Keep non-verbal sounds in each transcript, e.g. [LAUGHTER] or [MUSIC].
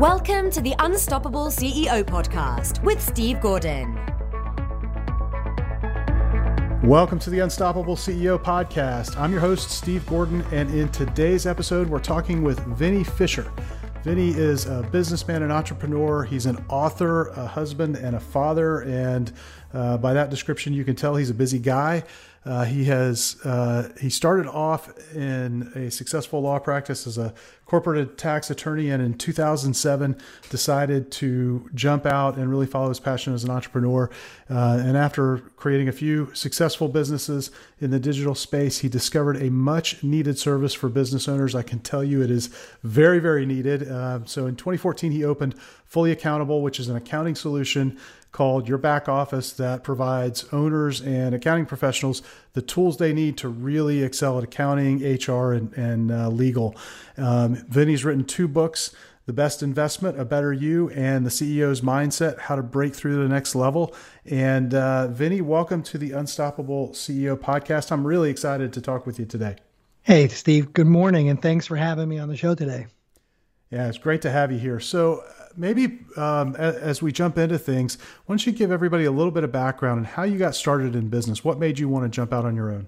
Welcome to the Unstoppable CEO podcast with Steve Gordon. Welcome to the Unstoppable CEO podcast. I'm your host, Steve Gordon, and in today's episode, we're talking with Vinnie Fisher. Vinnie is a businessman and entrepreneur. He's an author, a husband, and a father. And uh, by that description, you can tell he's a busy guy. Uh, he has uh, he started off in a successful law practice as a corporate tax attorney, and in 2007 decided to jump out and really follow his passion as an entrepreneur. Uh, and after creating a few successful businesses in the digital space, he discovered a much needed service for business owners. I can tell you it is very very needed. Uh, so in 2014, he opened Fully Accountable, which is an accounting solution called Your Back Office that provides owners and accounting professionals the tools they need to really excel at accounting, HR, and, and uh, legal. Um, Vinnie's written two books. The Best Investment, A Better You, and The CEO's Mindset, How to Break Through to the Next Level. And uh, Vinny, welcome to the Unstoppable CEO podcast. I'm really excited to talk with you today. Hey, Steve. Good morning, and thanks for having me on the show today. Yeah, it's great to have you here. So, maybe um, as we jump into things, why don't you give everybody a little bit of background and how you got started in business? What made you want to jump out on your own?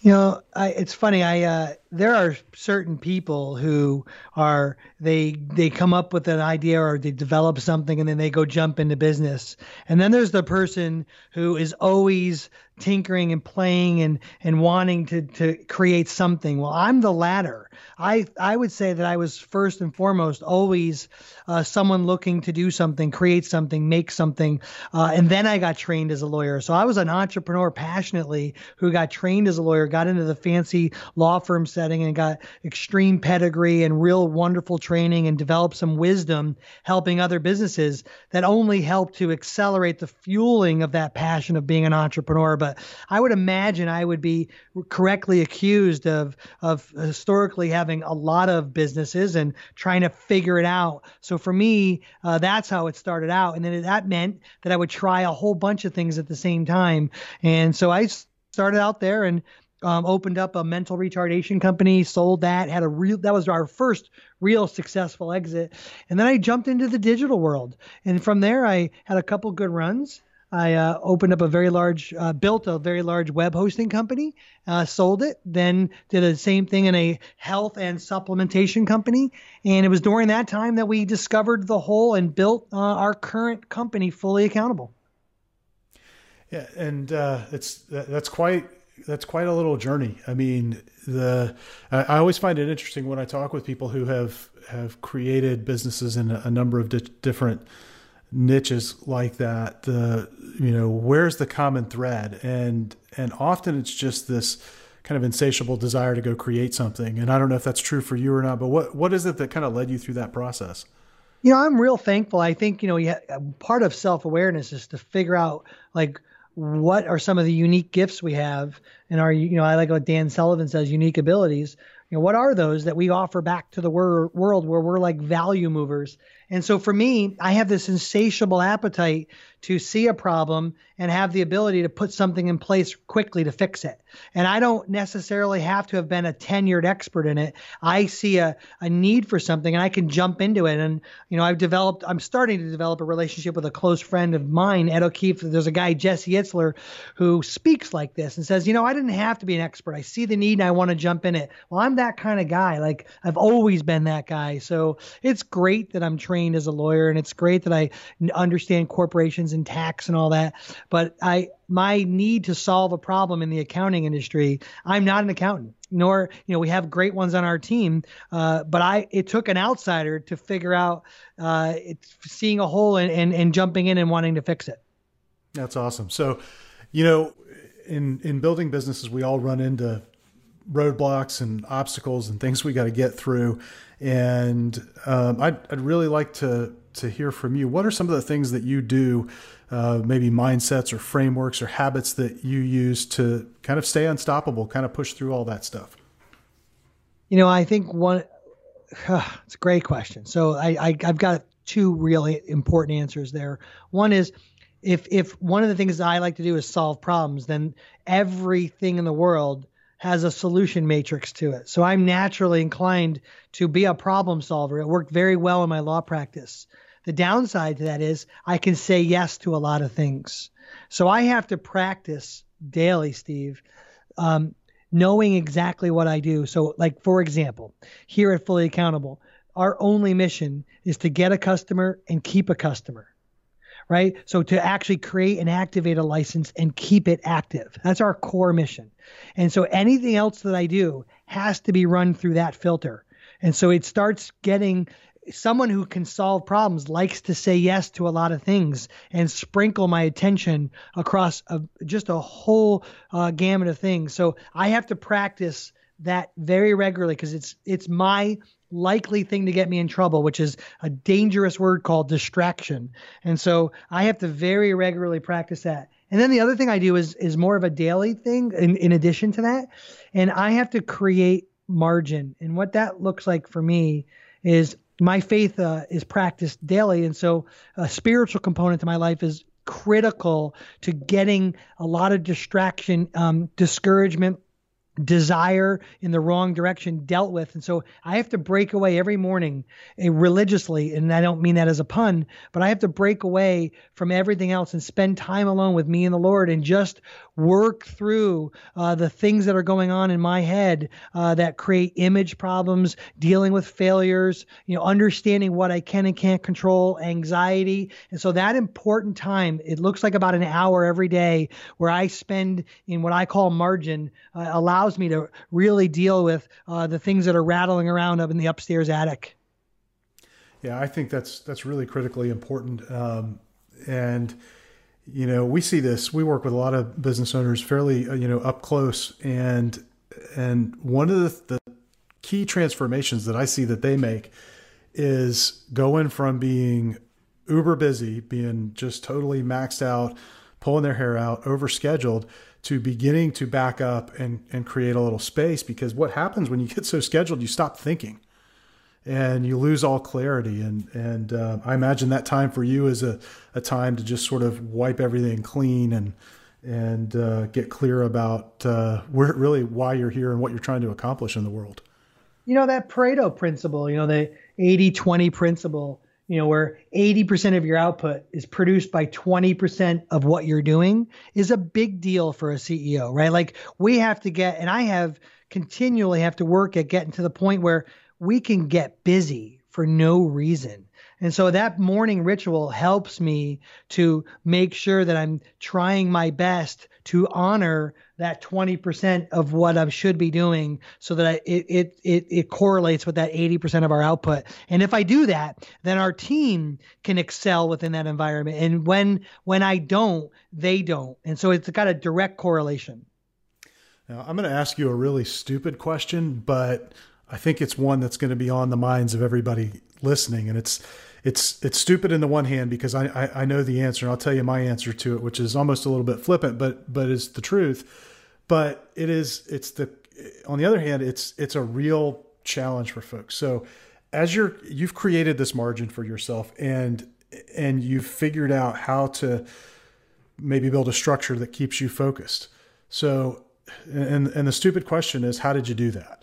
You know, I, it's funny. I uh, there are certain people who are they they come up with an idea or they develop something and then they go jump into business, and then there's the person who is always tinkering and playing and and wanting to to create something. Well, I'm the latter. I I would say that I was first and foremost always uh, someone looking to do something, create something, make something, uh, and then I got trained as a lawyer. So I was an entrepreneur passionately who got trained as a lawyer, got into the fancy law firm setting, and got extreme pedigree and real wonderful training and developed some wisdom helping other businesses that only helped to accelerate the fueling of that passion of being an entrepreneur. But I would imagine I would be correctly accused of of historically having a lot of businesses and trying to figure it out. So for me, uh, that's how it started out, and then that meant that I would try a whole bunch of things at the same time. And so I started out there and um, opened up a mental retardation company, sold that, had a real that was our first real successful exit, and then I jumped into the digital world, and from there I had a couple good runs, I uh, opened up a very large, uh, built a very large web hosting company, uh, sold it, then did the same thing in a health and supplementation company. And it was during that time that we discovered the whole and built uh, our current company fully accountable. Yeah, and uh, it's that's quite that's quite a little journey. I mean, the I always find it interesting when I talk with people who have have created businesses in a, number of di- different niches like that the you know where's the common thread? And and often it's just this kind of insatiable desire to go create something. And i don't know if that's true for you or not but what what is it that kind of led you through that process? You know i'm real thankful. I think you know part of self-awareness is to figure out like what are some of the unique gifts we have and are you know i like what dan sullivan says unique abilities. You know what are those that we offer back to the wor- world where we're like value movers and so for me, I have this insatiable appetite to see a problem and have the ability to put something in place quickly to fix it. And I don't necessarily have to have been a tenured expert in it. I see a, a need for something and I can jump into it. And, you know, I've developed, I'm starting to develop a relationship with a close friend of mine, Ed O'Keefe. There's a guy, Jesse Itzler, who speaks like this and says, you know, I didn't have to be an expert. I see the need and I want to jump in it. Well, I'm that kind of guy. Like I've always been that guy. So it's great that I'm trained as a lawyer and it's great that I understand corporations and tax and all that. But I my need to solve a problem in the accounting industry. I'm not an accountant, nor you know we have great ones on our team. Uh, but I it took an outsider to figure out uh, seeing a hole and, and and jumping in and wanting to fix it. That's awesome. So, you know, in in building businesses, we all run into roadblocks and obstacles and things we got to get through. And um, I'd, I'd really like to to hear from you. What are some of the things that you do, uh, maybe mindsets or frameworks or habits that you use to kind of stay unstoppable, kind of push through all that stuff? You know, I think one, [SIGHS] it's a great question. So I, I I've got two really important answers there. One is if if one of the things I like to do is solve problems, then everything in the world has a solution matrix to it. So I'm naturally inclined to be a problem solver. It worked very well in my law practice. The downside to that is I can say yes to a lot of things. So I have to practice daily, Steve, um, knowing exactly what I do. So, like, for example, here at Fully Accountable, our only mission is to get a customer and keep a customer right? So to actually create and activate a license and keep it active. That's our core mission. And so anything else that I do has to be run through that filter. And so it starts getting someone who can solve problems likes to say yes to a lot of things and sprinkle my attention across a, just a whole uh, gamut of things. So I have to practice that very regularly because it's it's my likely thing to get me in trouble, which is a dangerous word called distraction. And so I have to very regularly practice that. And then the other thing I do is is more of a daily thing in, in addition to that. And I have to create margin. And what that looks like for me is my faith uh, is practiced daily. And so a spiritual component to my life is critical to getting a lot of distraction, um, discouragement, desire in the wrong direction dealt with. And so I have to break away every morning uh, religiously. And I don't mean that as a pun, but I have to break away from everything else and spend time alone with me and the Lord and just work through uh, the things that are going on in my head uh, that create image problems, dealing with failures, you know, understanding what I can and can't control, anxiety. And so that important time, it looks like about an hour every day where I spend in what I call margin, uh, allows me to really deal with uh, the things that are rattling around up in the upstairs attic. Yeah, I think that's that's really critically important. Um, and you know, we see this. We work with a lot of business owners fairly, uh, you know, up close, and and one of the, the key transformations that I see that they make is going from being uber busy, being just totally maxed out, pulling their hair out, overscheduled, to beginning to back up and and create a little space. Because what happens when you get so scheduled, you stop thinking and you lose all clarity. And and uh, I imagine that time for you is a, a time to just sort of wipe everything clean and and uh, get clear about uh, where really why you're here and what you're trying to accomplish in the world. You know that Pareto principle. You know the 80-20 principle. You know where 80% of your output is produced by 20% of what you're doing is a big deal for a CEO, right? Like we have to get, and I have continually have to work at getting to the point where we can get busy for no reason. And so that morning ritual helps me to make sure that I'm trying my best to honor that 20% of what I should be doing so that it, it, it, it correlates with that 80% of our output. And if I do that, then our team can excel within that environment. And when, when I don't, they don't. And so it's got a direct correlation. Now, I'm going to ask you a really stupid question, but I think it's one that's going to be on the minds of everybody listening, and it's it's it's stupid in the one hand because I, I, I know the answer, and I'll tell you my answer to it, which is almost a little bit flippant, but but is the truth. But it is it's the on the other hand, it's it's a real challenge for folks. So as you're you've created this margin for yourself, and and you've figured out how to maybe build a structure that keeps you focused. So and and the stupid question is, how did you do that?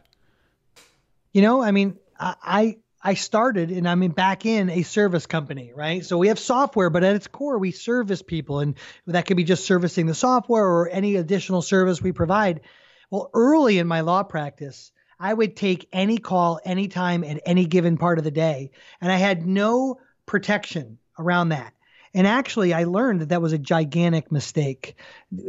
You know, I mean, I I started and I'm back in a service company, right? So we have software, but at its core, we service people, and that could be just servicing the software or any additional service we provide. Well, early in my law practice, I would take any call anytime at any given part of the day, and I had no protection around that. And actually, I learned that that was a gigantic mistake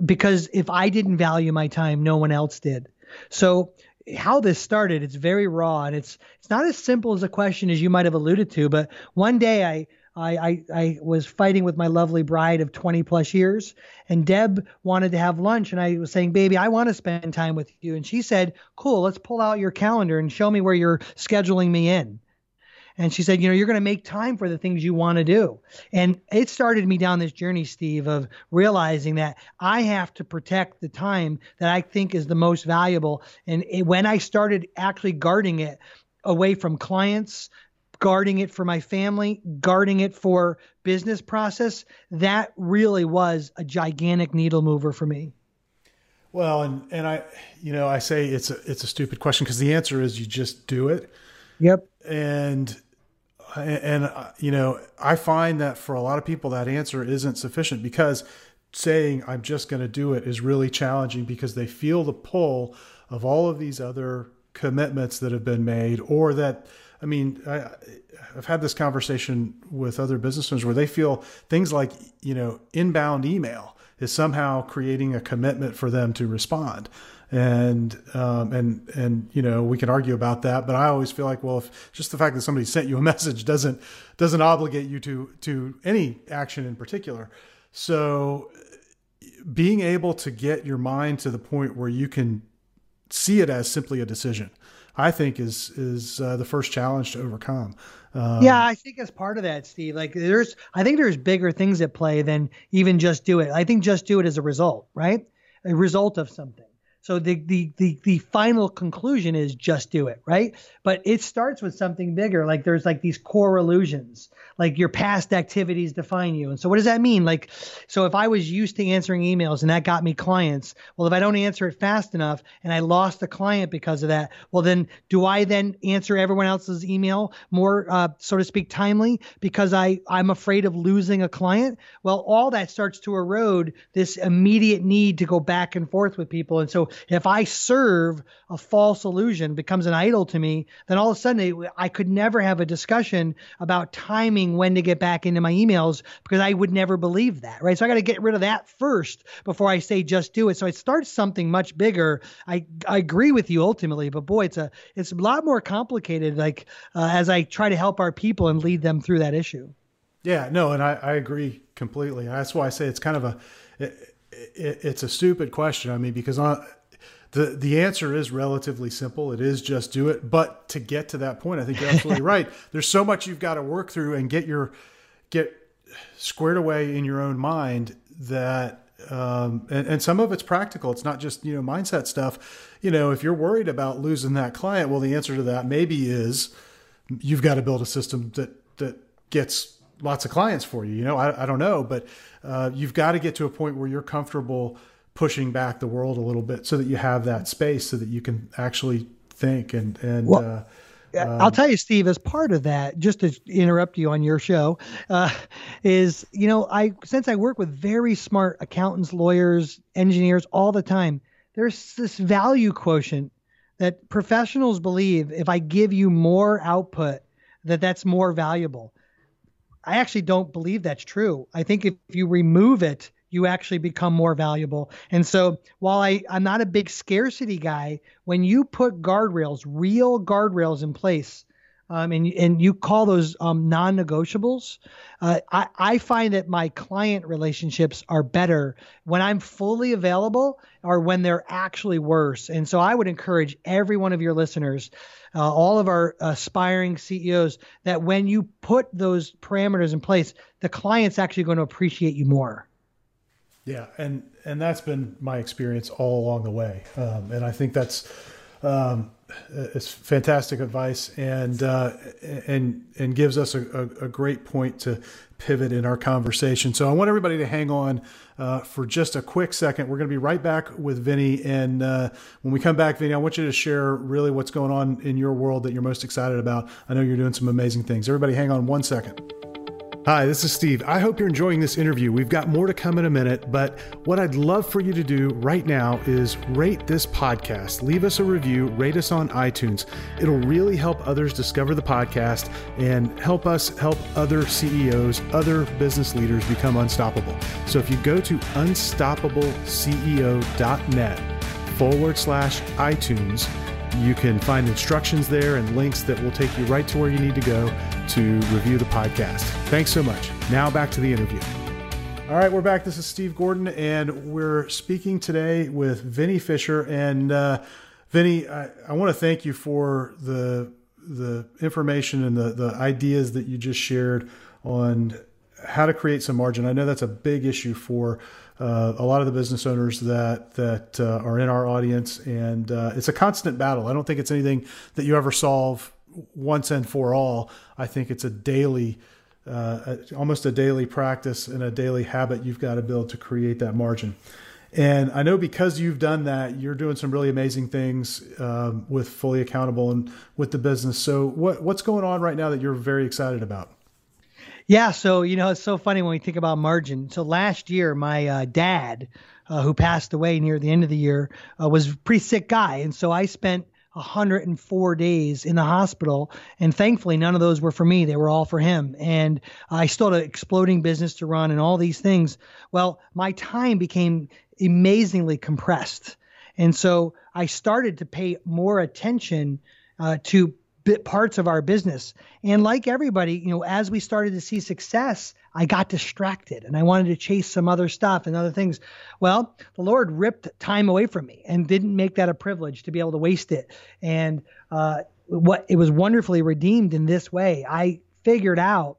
because if I didn't value my time, no one else did. So how this started, it's very raw and it's it's not as simple as a question as you might have alluded to. But one day I I, I, I was fighting with my lovely bride of 20 plus years, and Deb wanted to have lunch, and I was saying, "Baby, I want to spend time with you." And she said, "Cool, let's pull out your calendar and show me where you're scheduling me in." And she said, you know, you're going to make time for the things you want to do. And it started me down this journey, Steve, of realizing that I have to protect the time that I think is the most valuable. And it, when I started actually guarding it away from clients, guarding it for my family, guarding it for business process, that really was a gigantic needle mover for me. Well, and and I, you know, I say it's a it's a stupid question because the answer is you just do it. Yep. And and uh, you know, I find that for a lot of people that answer isn't sufficient because saying I'm just going to do it is really challenging because they feel the pull of all of these other commitments that have been made or that I mean, I, have had this conversation with other business owners where they feel things like, you know, inbound email is somehow creating a commitment for them to respond. And um, and and you know we can argue about that, but I always feel like well, if just the fact that somebody sent you a [LAUGHS] message doesn't doesn't obligate you to to any action in particular. So being able to get your mind to the point where you can see it as simply a decision, I think is is uh, the first challenge to overcome. Um, yeah, I think as part of that, Steve, like there's, I think there's bigger things at play than even just do it. I think just do it as a result, right? A result of something. So the, the the the final conclusion is just do it, right? But it starts with something bigger. Like there's like these core illusions, like your past activities define you. And so what does that mean? Like, so if I was used to answering emails and that got me clients, well, if I don't answer it fast enough and I lost a client because of that, well, then do I then answer everyone else's email more, uh, so to speak, timely because I I'm afraid of losing a client? Well, all that starts to erode this immediate need to go back and forth with people. And so if I serve a false illusion becomes an idol to me, then all of a sudden I could never have a discussion about timing when to get back into my emails because I would never believe that, right? So I got to get rid of that first before I say just do it. So it starts something much bigger. I I agree with you ultimately, but boy, it's a it's a lot more complicated. Like uh, as I try to help our people and lead them through that issue. Yeah, no, and I, I agree completely. That's why I say it's kind of a it, it, it's a stupid question. I mean, because on, the the answer is relatively simple. It is just do it. But to get to that point, I think you're absolutely [LAUGHS] right. There's so much you've got to work through and get your get squared away in your own mind that um, and, and some of it's practical. It's not just you know mindset stuff. You know, if you're worried about losing that client, well, the answer to that maybe is you've got to build a system that that gets lots of clients for you. You know, I, I don't know, but uh, you've got to get to a point where you're comfortable pushing back the world a little bit so that you have that space so that you can actually think and and well, uh, um, I'll tell you, Steve, as part of that, just to interrupt you on your show, uh, is you know I since I work with very smart accountants, lawyers, engineers all the time, there's this value quotient that professionals believe if I give you more output, that that's more valuable. I actually don't believe that's true. I think if you remove it, you actually become more valuable. And so while I, I'm not a big scarcity guy, when you put guardrails, real guardrails in place, um, and and you call those um, non-negotiables. Uh, I, I find that my client relationships are better when I'm fully available or when they're actually worse. And so I would encourage every one of your listeners, uh, all of our aspiring CEOs, that when you put those parameters in place, the client's actually going to appreciate you more. Yeah, and and that's been my experience all along the way, um, and I think that's um, it's fantastic advice, and uh, and and gives us a, a, a, great point to pivot in our conversation. So I want everybody to hang on uh, for just a quick second. We're going to be right back with Vinnie, and uh, when we come back, Vinnie, I want you to share really what's going on in your world that you're most excited about. I know you're doing some amazing things. Everybody, hang on one second. Hi, this is Steve. I hope you're enjoying this interview. We've got more to come in a minute, but what I'd love for you to do right now is rate this podcast. Leave us a review, rate us on iTunes. It'll really help others discover the podcast and help us help other CEOs, other business leaders become unstoppable. So if you go to unstoppableceo.net forward slash iTunes, you can find instructions there and links that will take you right to where you need to go to review the podcast. Thanks so much. Now back to the interview. All right, we're back. This is Steve Gordon, and we're speaking today with Vinnie Fisher. And uh, Vinnie, I, I want to thank you for the the information and the the ideas that you just shared on how to create some margin. I know that's a big issue for uh, a lot of the business owners that that uh, are in our audience, and uh, it's a constant battle. I don't think it's anything that you ever solve once and for all. I think it's a daily, uh, almost a daily practice and a daily habit you've got to build to create that margin. And I know because you've done that, you're doing some really amazing things um, with Fully Accountable and with the business. So, what what's going on right now that you're very excited about? Yeah, so you know it's so funny when we think about margin. So last year, my uh, dad, uh, who passed away near the end of the year, uh, was a pretty sick guy, and so I spent 104 days in the hospital. And thankfully, none of those were for me. They were all for him. And I still had an exploding business to run and all these things. Well, my time became amazingly compressed. And so I started to pay more attention uh, to bit parts of our business. And like everybody, you know, as we started to see success, I got distracted and I wanted to chase some other stuff and other things. Well, the Lord ripped time away from me and didn't make that a privilege to be able to waste it. And uh, what it was wonderfully redeemed in this way. I figured out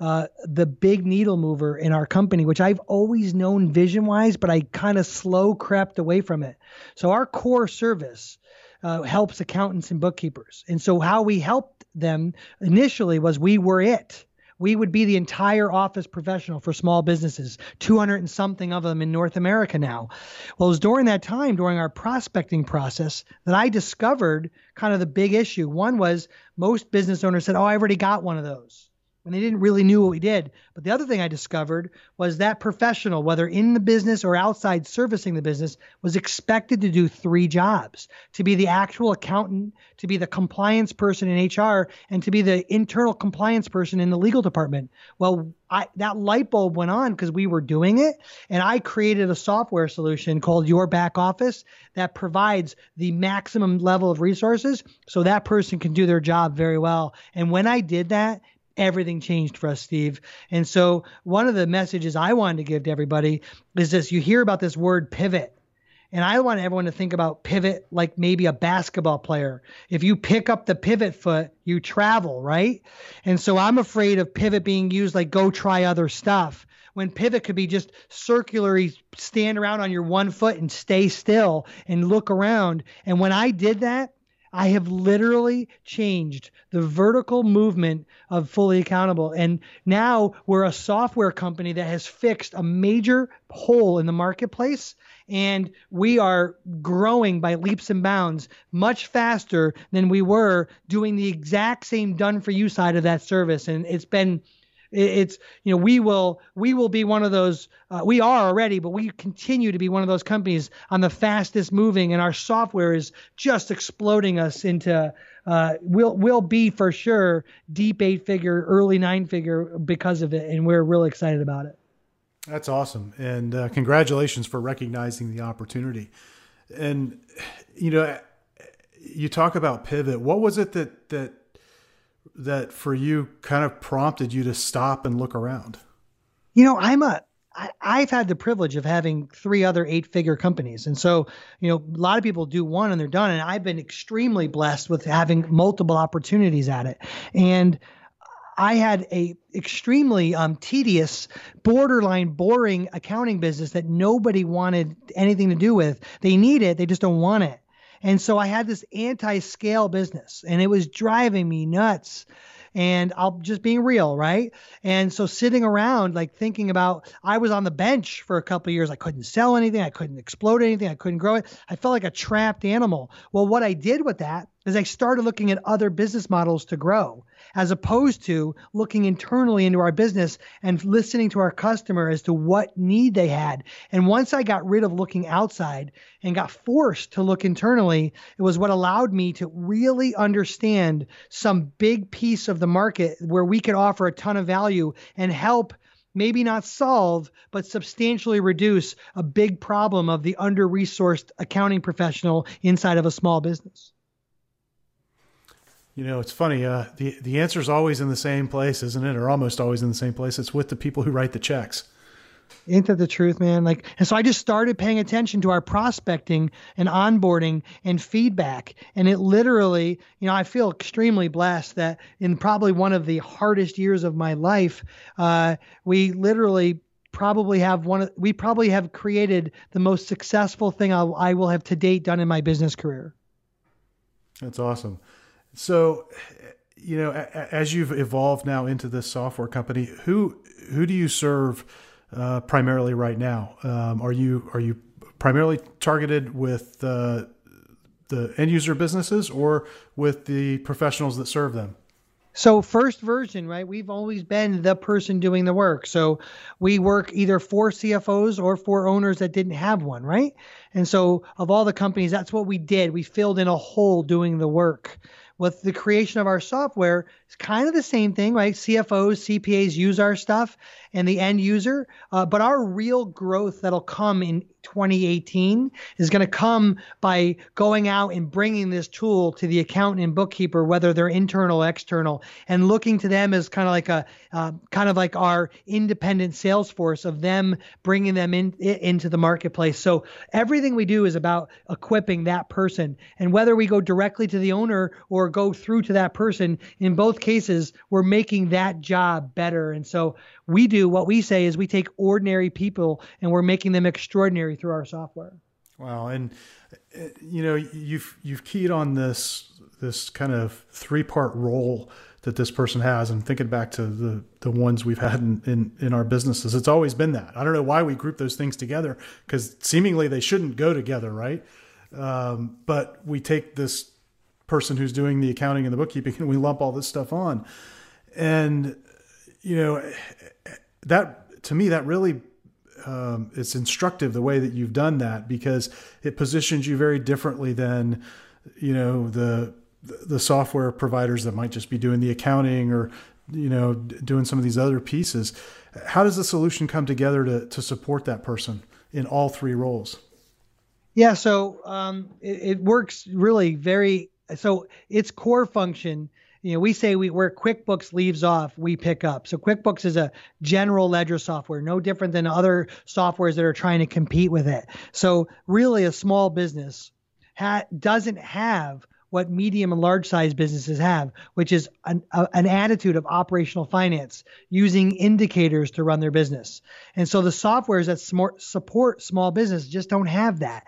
uh, the big needle mover in our company, which I've always known vision wise, but I kind of slow crept away from it. So our core service uh, helps accountants and bookkeepers. And so how we helped them initially was we were it. We would be the entire office professional for small businesses, 200 and something of them in North America now. Well, it was during that time, during our prospecting process, that I discovered kind of the big issue. One was most business owners said, Oh, I already got one of those and they didn't really knew what we did. But the other thing I discovered was that professional, whether in the business or outside servicing the business, was expected to do three jobs: to be the actual accountant, to be the compliance person in HR, and to be the internal compliance person in the legal department. Well, I, that light bulb went on because we were doing it, and I created a software solution called Your Back Office that provides the maximum level of resources so that person can do their job very well. And when I did that, everything changed for us, Steve. And so, one of the messages I wanted to give to everybody is this you hear about this word pivot. And I want everyone to think about pivot like maybe a basketball player. If you pick up the pivot foot, you travel, right? And so I'm afraid of pivot being used like go try other stuff. When pivot could be just circularly stand around on your one foot and stay still and look around. And when I did that, I have literally changed the vertical movement of Fully Accountable. And now we're a software company that has fixed a major hole in the marketplace. And we are growing by leaps and bounds much faster than we were doing the exact same done for you side of that service. And it's been it's you know we will we will be one of those uh, we are already but we continue to be one of those companies on the fastest moving and our software is just exploding us into uh, we'll we'll be for sure deep eight figure early nine figure because of it and we're really excited about it. That's awesome and uh, congratulations for recognizing the opportunity. And you know you talk about pivot. What was it that that that for you kind of prompted you to stop and look around? You know, I'm a I've had the privilege of having three other eight figure companies. And so, you know, a lot of people do one and they're done. And I've been extremely blessed with having multiple opportunities at it. And I had a extremely um, tedious, borderline boring accounting business that nobody wanted anything to do with. They need it, they just don't want it. And so I had this anti scale business and it was driving me nuts. And I'll just being real, right? And so sitting around, like thinking about, I was on the bench for a couple years. I couldn't sell anything. I couldn't explode anything. I couldn't grow it. I felt like a trapped animal. Well, what I did with that is I started looking at other business models to grow as opposed to looking internally into our business and listening to our customer as to what need they had. And once I got rid of looking outside and got forced to look internally, it was what allowed me to really understand some big piece of the market where we could offer a ton of value and help maybe not solve, but substantially reduce a big problem of the under resourced accounting professional inside of a small business. You know, it's funny. Uh, the the answer is always in the same place, isn't it? Or almost always in the same place. It's with the people who write the checks. Ain't that the truth, man? Like, and so I just started paying attention to our prospecting and onboarding and feedback. And it literally, you know, I feel extremely blessed that in probably one of the hardest years of my life, uh, we literally probably have one. We probably have created the most successful thing I'll, I will have to date done in my business career. That's awesome. So, you know, as you've evolved now into this software company, who who do you serve uh, primarily right now? Um, are you are you primarily targeted with uh, the end user businesses or with the professionals that serve them? So first version, right? We've always been the person doing the work. So we work either for CFOs or for owners that didn't have one, right? And so of all the companies, that's what we did. We filled in a hole doing the work. With the creation of our software, it's kind of the same thing, right? CFOs, CPAs use our stuff and the end user, uh, but our real growth that'll come in 2018 is going to come by going out and bringing this tool to the accountant and bookkeeper, whether they're internal or external, and looking to them as kind of like a uh, kind of like our independent sales force of them bringing them in into the marketplace. So everything we do is about equipping that person, and whether we go directly to the owner or go through to that person, in both cases, we're making that job better. And so we do what we say is we take ordinary people and we're making them extraordinary through our software. Wow, and you know you've you've keyed on this this kind of three part role that this person has and thinking back to the the ones we've had in, in, in our businesses it's always been that i don't know why we group those things together because seemingly they shouldn't go together right um, but we take this person who's doing the accounting and the bookkeeping and we lump all this stuff on. And you know that to me that really um, it's instructive the way that you've done that because it positions you very differently than you know the the software providers that might just be doing the accounting or you know doing some of these other pieces. How does the solution come together to, to support that person in all three roles? Yeah so um, it, it works really very so its core function you know, we say we where QuickBooks leaves off, we pick up. So QuickBooks is a general ledger software, no different than other softwares that are trying to compete with it. So really, a small business ha- doesn't have what medium and large size businesses have, which is an, a, an attitude of operational finance, using indicators to run their business. And so the softwares that smart, support small business just don't have that.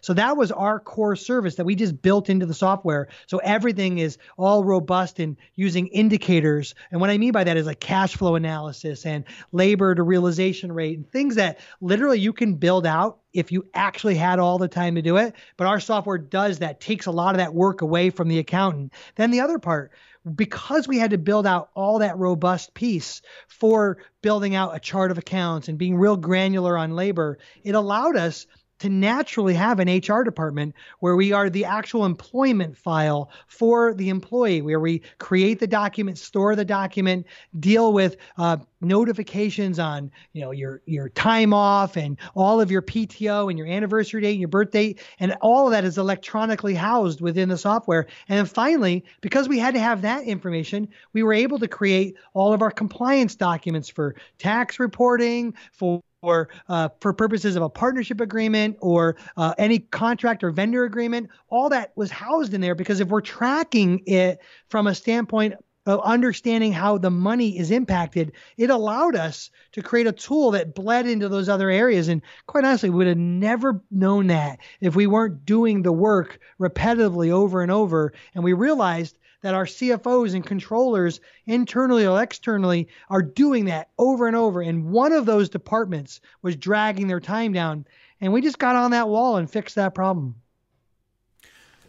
So that was our core service that we just built into the software. So everything is all robust and using indicators. And what I mean by that is like cash flow analysis and labor to realization rate and things that literally you can build out if you actually had all the time to do it. But our software does that, takes a lot of that work away from the accountant. Then the other part, because we had to build out all that robust piece for building out a chart of accounts and being real granular on labor, it allowed us to naturally have an HR department where we are the actual employment file for the employee, where we create the document, store the document, deal with uh, notifications on you know your your time off and all of your PTO and your anniversary date and your birth date, and all of that is electronically housed within the software. And then finally, because we had to have that information, we were able to create all of our compliance documents for tax reporting, for or uh, for purposes of a partnership agreement or uh, any contract or vendor agreement, all that was housed in there because if we're tracking it from a standpoint of understanding how the money is impacted, it allowed us to create a tool that bled into those other areas. And quite honestly, we would have never known that if we weren't doing the work repetitively over and over. And we realized that our CFOs and controllers, internally or externally, are doing that over and over. And one of those departments was dragging their time down. And we just got on that wall and fixed that problem.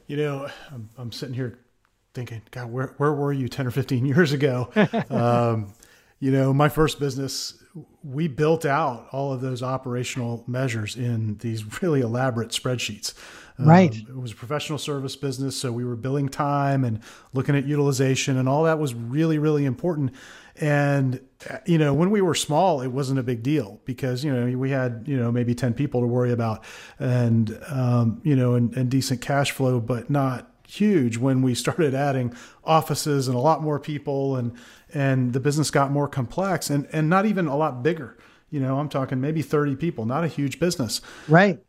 You know, I'm, I'm sitting here thinking, God, where, where were you 10 or 15 years ago? [LAUGHS] um, you know, my first business, we built out all of those operational measures in these [LAUGHS] really elaborate spreadsheets. Right. Um, it was a professional service business, so we were billing time and looking at utilization, and all that was really, really important. And you know, when we were small, it wasn't a big deal because you know we had you know maybe ten people to worry about, and um, you know, and, and decent cash flow, but not huge when we started adding offices and a lot more people and and the business got more complex and and not even a lot bigger you know i'm talking maybe 30 people not a huge business right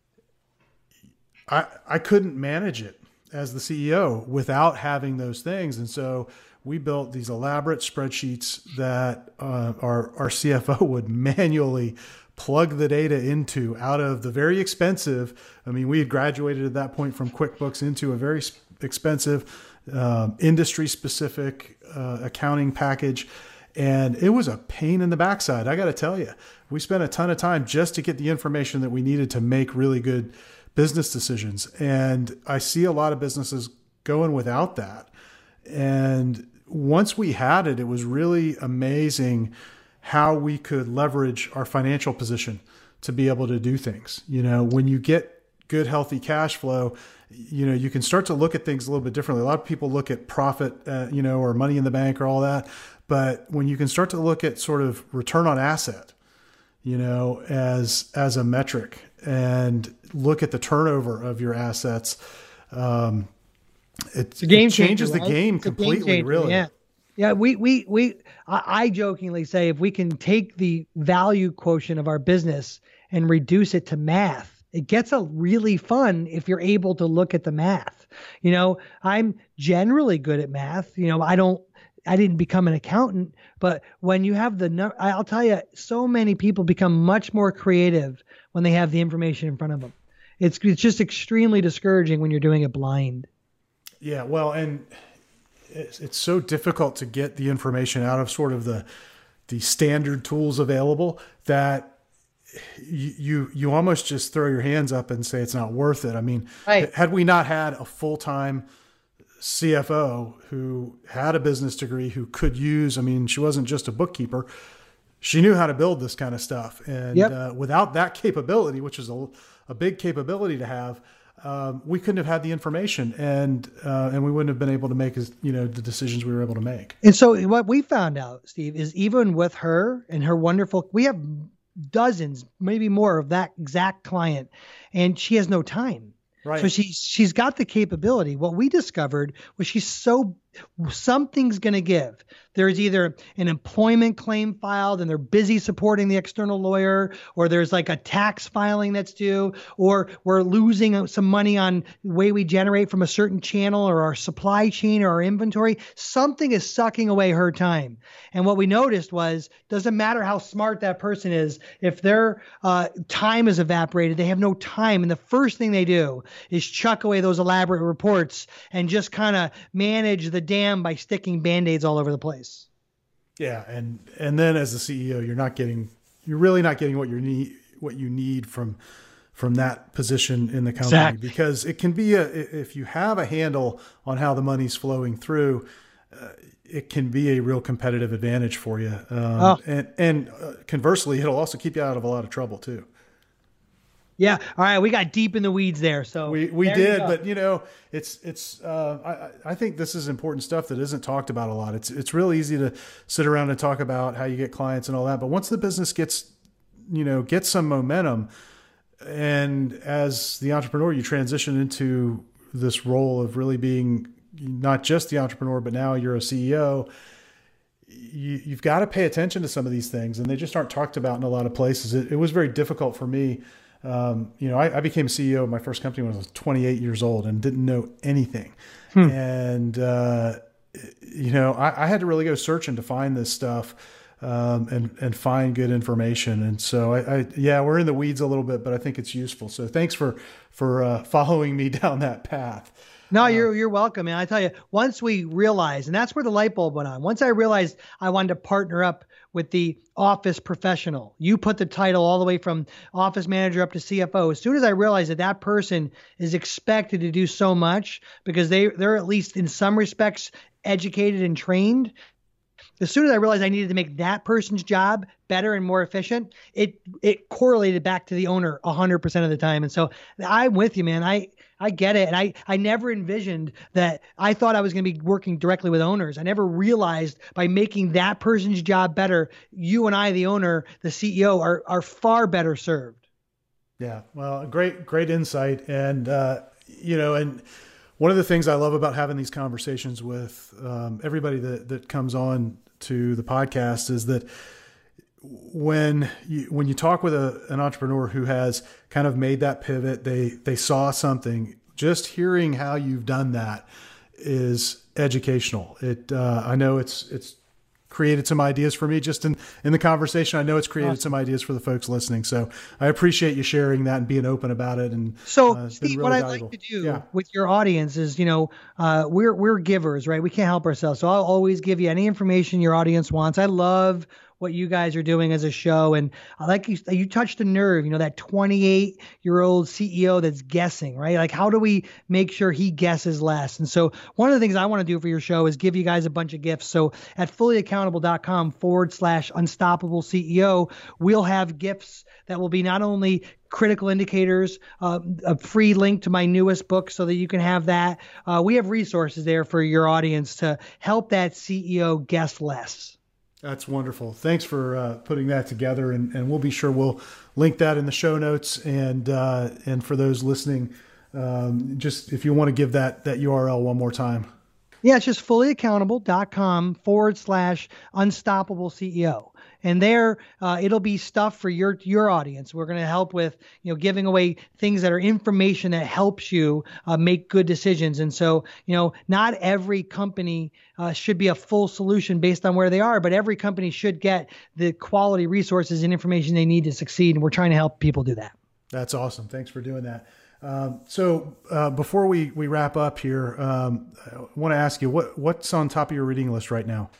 I, I couldn't manage it as the CEO without having those things. And so we built these elaborate spreadsheets that uh, our, our CFO [LAUGHS] would manually plug the data into out of the very expensive. I mean, we had graduated at that point from QuickBooks into a very expensive, um, industry specific uh, accounting package. And it was a pain in the backside. I got to tell you, we spent a ton of time just to get the information that we needed to make really good business decisions. And I see a lot of businesses going without that. And once we had it, it was really amazing how we could leverage our financial position to be able to do things. You know, when you get good, healthy cash flow, you know, you can start to look at things a little bit differently. A lot of people look at profit, uh, you know, or money in the bank or all that. But when you can start to look at sort of return on asset, you know, as as a metric and look at the turnover of your assets, um, it, it changes changer, the right? game It's a game completely. changer, really, Yeah. Yeah, we we we I, I jokingly say if we can take the value quotient of our business and reduce it to math, it gets a really fun if you're able to look at the math. You know, I'm generally good at math. You know, I don't I didn't become an accountant, but when you have the I'll tell you, so many people become much more creative when they have the information in front of them. It's it's just extremely discouraging when you're doing it blind. Yeah, well, and it's, it's so difficult to get the information out of sort of the the standard tools available that you you, almost just throw your hands up and say it's not worth it. I mean, Right. had we not had a full time CFO who had a business degree who could use, I mean, she wasn't just a bookkeeper. She knew how to build this kind of stuff, and Yep. uh, without that capability, which is a, a big capability to have, um, we couldn't have had the information, and uh, and we wouldn't have been able to make as you know the decisions we were able to make. And so what we found out, Steve, is even with her and her wonderful, we have dozens, maybe more of that exact client, and she has no time. Right. So she's she's got the capability. What we discovered was she's so something's going to give. There's either an employment claim filed and they're busy supporting the external lawyer, or there's like a tax filing that's due, or we're losing some money on the way we generate from a certain channel or our supply chain or our inventory. Something is sucking away her time. And what we noticed was doesn't matter how smart that person is, if their uh, time is evaporated, they have no time. And the first thing they do is chuck away those elaborate reports and just kind of manage the dam by sticking band-aids all over the place. Yeah, and and then as the CEO, you're not getting, you're really not getting what you need, what you need from from that position in the company Exactly. because it can be a if you have a handle on how the money's flowing through. Uh, it can be a real competitive advantage for you, um, Oh. and and uh, conversely, it'll also keep you out of a lot of trouble too. Yeah. All right. We got deep in the weeds there. So We we you did, but you know, it's it's. Uh, I I think this is important stuff that isn't talked about a lot. It's it's real easy to sit around and talk about how you get clients and all that, but once the business gets, you know, gets some momentum, and as the entrepreneur, you transition into this role of really being not just the entrepreneur, but now you're a CEO. You, you've got to pay attention to some of these things, and they just aren't talked about in a lot of places. It, it was very difficult for me. Um, you know, I, I became CEO of my first company when I was 28 years old and didn't know anything. And, uh, you know, I, I had to really go searching to find this stuff um, and, and find good information. And so I, I, yeah, we're in the weeds a little bit, but I think it's useful. So thanks for, for uh, following me [LAUGHS] down that path. No, you're you're welcome, and I tell you, once we realized, and that's where the light bulb went on. Once I realized I wanted to partner up with the office professional, you put the title all the way from office manager up to CFO. As soon as I realized that that person is expected to do so much because they they're at least in some respects educated and trained. As soon as I realized I needed to make that person's job better and more efficient, it it correlated back to the owner 100% of the time. And so I'm with you, man. I I get it. And I, I never envisioned that I thought I was going to be working directly with owners. I never realized by making that person's job better, you and I, the owner, the CEO, are, are far better served. Yeah, well, great, great insight, and uh, you know, and one of the things I love about having these conversations with um, everybody that that comes on to the podcast is that when you when you talk with a, an entrepreneur who has kind of made that pivot, they they saw something. Just hearing how you've done that is educational. It uh, I know it's it's created some ideas for me just in, in the conversation. I know it's created some ideas for the folks listening. So I appreciate you sharing that and being open about it. And so, uh, Steve, really what I'd like to do yeah. with your audience is, you know, uh, we're we're givers, right? We can't help ourselves. So I'll always give you any information your audience wants. I love what you guys are doing as a show. And I like you, you touched a nerve, you know, that 28 year old CEO that's guessing, right? Like, how do we make sure he guesses less? And so, one of the things I want to do for your show is give you guys a bunch of gifts. So, at fullyaccountable.com forward slash unstoppable CEO, we'll have gifts that will be not only critical indicators, uh, a free link to my newest book so that you can have that. Uh, we have resources there for your audience to help that CEO guess less. That's wonderful. Thanks for uh, putting that together, and, and we'll be sure we'll link that in the show notes. And uh, and for those listening, um, just if you want to give that that URL one more time. Yeah, it's just fullyaccountable.com forward slash unstoppable CEO and there uh, it'll be stuff for your your audience. We're going to help with you know giving away things that are information that helps you uh, make good decisions. And so you know not every company uh, should be a full solution based on where they are, but every company should get the quality resources and information they need to succeed. And we're trying to help people do that. That's awesome. Thanks for doing that. Um, so uh, before we, we wrap up here, um, I want to ask you what what's on top of your reading list right now?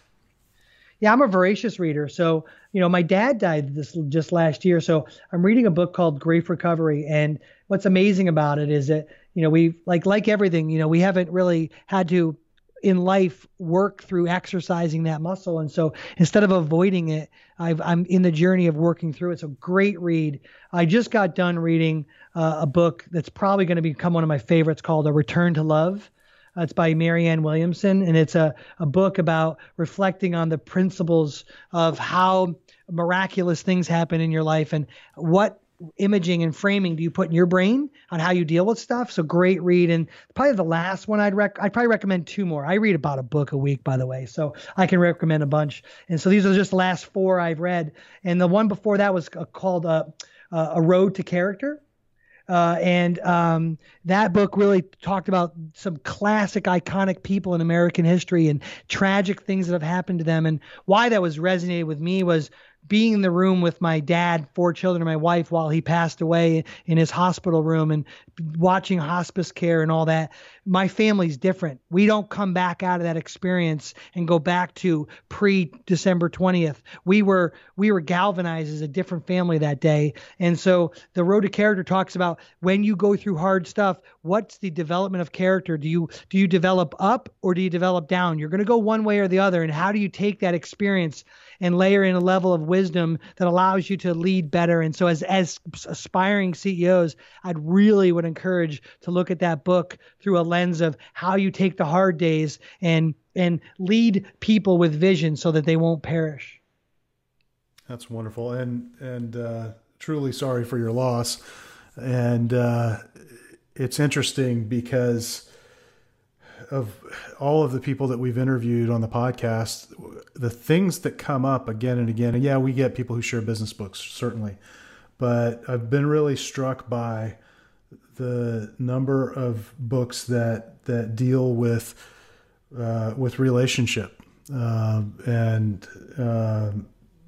Yeah, I'm a voracious reader. So, you know, my dad died this just last year. So I'm reading a book called Grief Recovery. And what's amazing about it is that, you know, we like, like everything, you know, we haven't really had to in life work through exercising that muscle. And so instead of avoiding it, i am in the journey of working through it. So great read. I just got done reading uh, a book that's probably going to become one of my favorites called A Return to Love. Uh, it's by Marianne Williamson, and it's a, a book about reflecting on the principles of how miraculous things happen in your life and what imaging and framing do you put in your brain on how you deal with stuff. So great read. And probably the last one I'd rec I'd probably recommend two more. I read about a book a week, by the way, so I can recommend a bunch. And so these are just the last four I've read. And the one before that was called uh, uh, A Road to Character. Uh, and um, that book really talked about some classic, iconic people in American history and tragic things that have happened to them. And why that was resonated with me was being in the room with my dad, four children, and my wife while he passed away in his hospital room and watching hospice care and all that. My family's different. We don't come back out of that experience and go back to pre December 20th. We were we were galvanized as a different family that day. And so the road to character talks about when you go through hard stuff, what's the development of character? Do you do you develop up or do you develop down? You're going to go one way or the other and how do you take that experience and layer in a level of wisdom that allows you to lead better. And so, as as aspiring CEOs, I'd really would encourage to look at that book through a lens of how you take the hard days and and lead people with vision so that they won't perish. That's wonderful, and and uh, truly sorry for your loss. And uh, it's interesting because of all of the people that we've interviewed on the podcast, the things that come up again and again, and yeah, we get people who share business books, certainly, but I've been really struck by the number of books that that deal with uh, with relationship uh, and uh,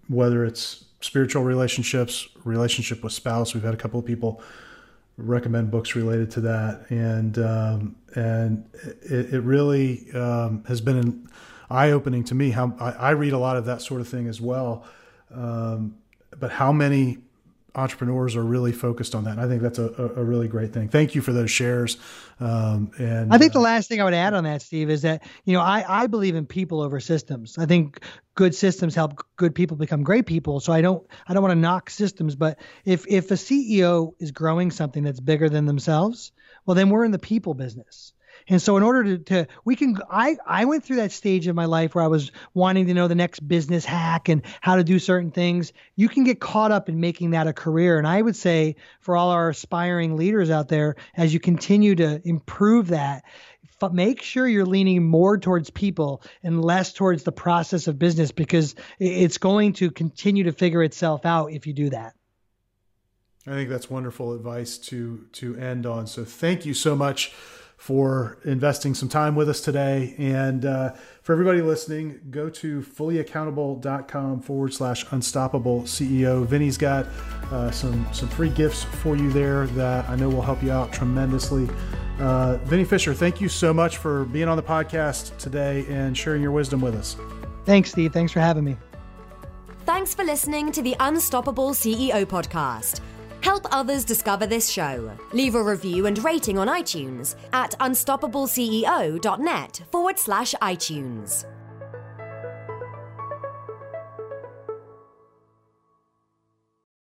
whether it's spiritual relationships, relationship with spouse. We've had a couple of people recommend books related to that, and um, and it, it really um, has been an eye opening to me. How I, I, read a lot of that sort of thing as well, um, but how many entrepreneurs are really focused on that. And I think that's a, a, really great thing. Thank you for those shares. Um, and I think the uh, last thing I would add on that, Steve, is that you know I I believe in people over systems. I think good systems help good people become great people. So I don't I don't want to knock systems, but if if a CEO is growing something that's bigger than themselves, well then we're in the people business. And so in order to, to we can I I went through that stage of my life where I was wanting to know the next business hack and how to do certain things. You can get caught up in making that a career. And I would say for all our aspiring leaders out there, as you continue to improve that, make sure you're leaning more towards people and less towards the process of business because it's going to continue to figure itself out if you do that. I think that's wonderful advice to to end on. So thank you so much for investing some time with us today. And uh, for everybody listening, go to fullyaccountable.com forward slash unstoppable CEO. Vinnie's got uh, some, some free gifts for you there that I know will help you out tremendously. Uh, Vinnie Fisher, thank you so much for being on the podcast today and sharing your wisdom with us. Thanks, Steve. Thanks for having me. Thanks for listening to the Unstoppable CEO podcast. Help others discover this show. Leave a review and rating on iTunes at unstoppableceo.net forward slash iTunes.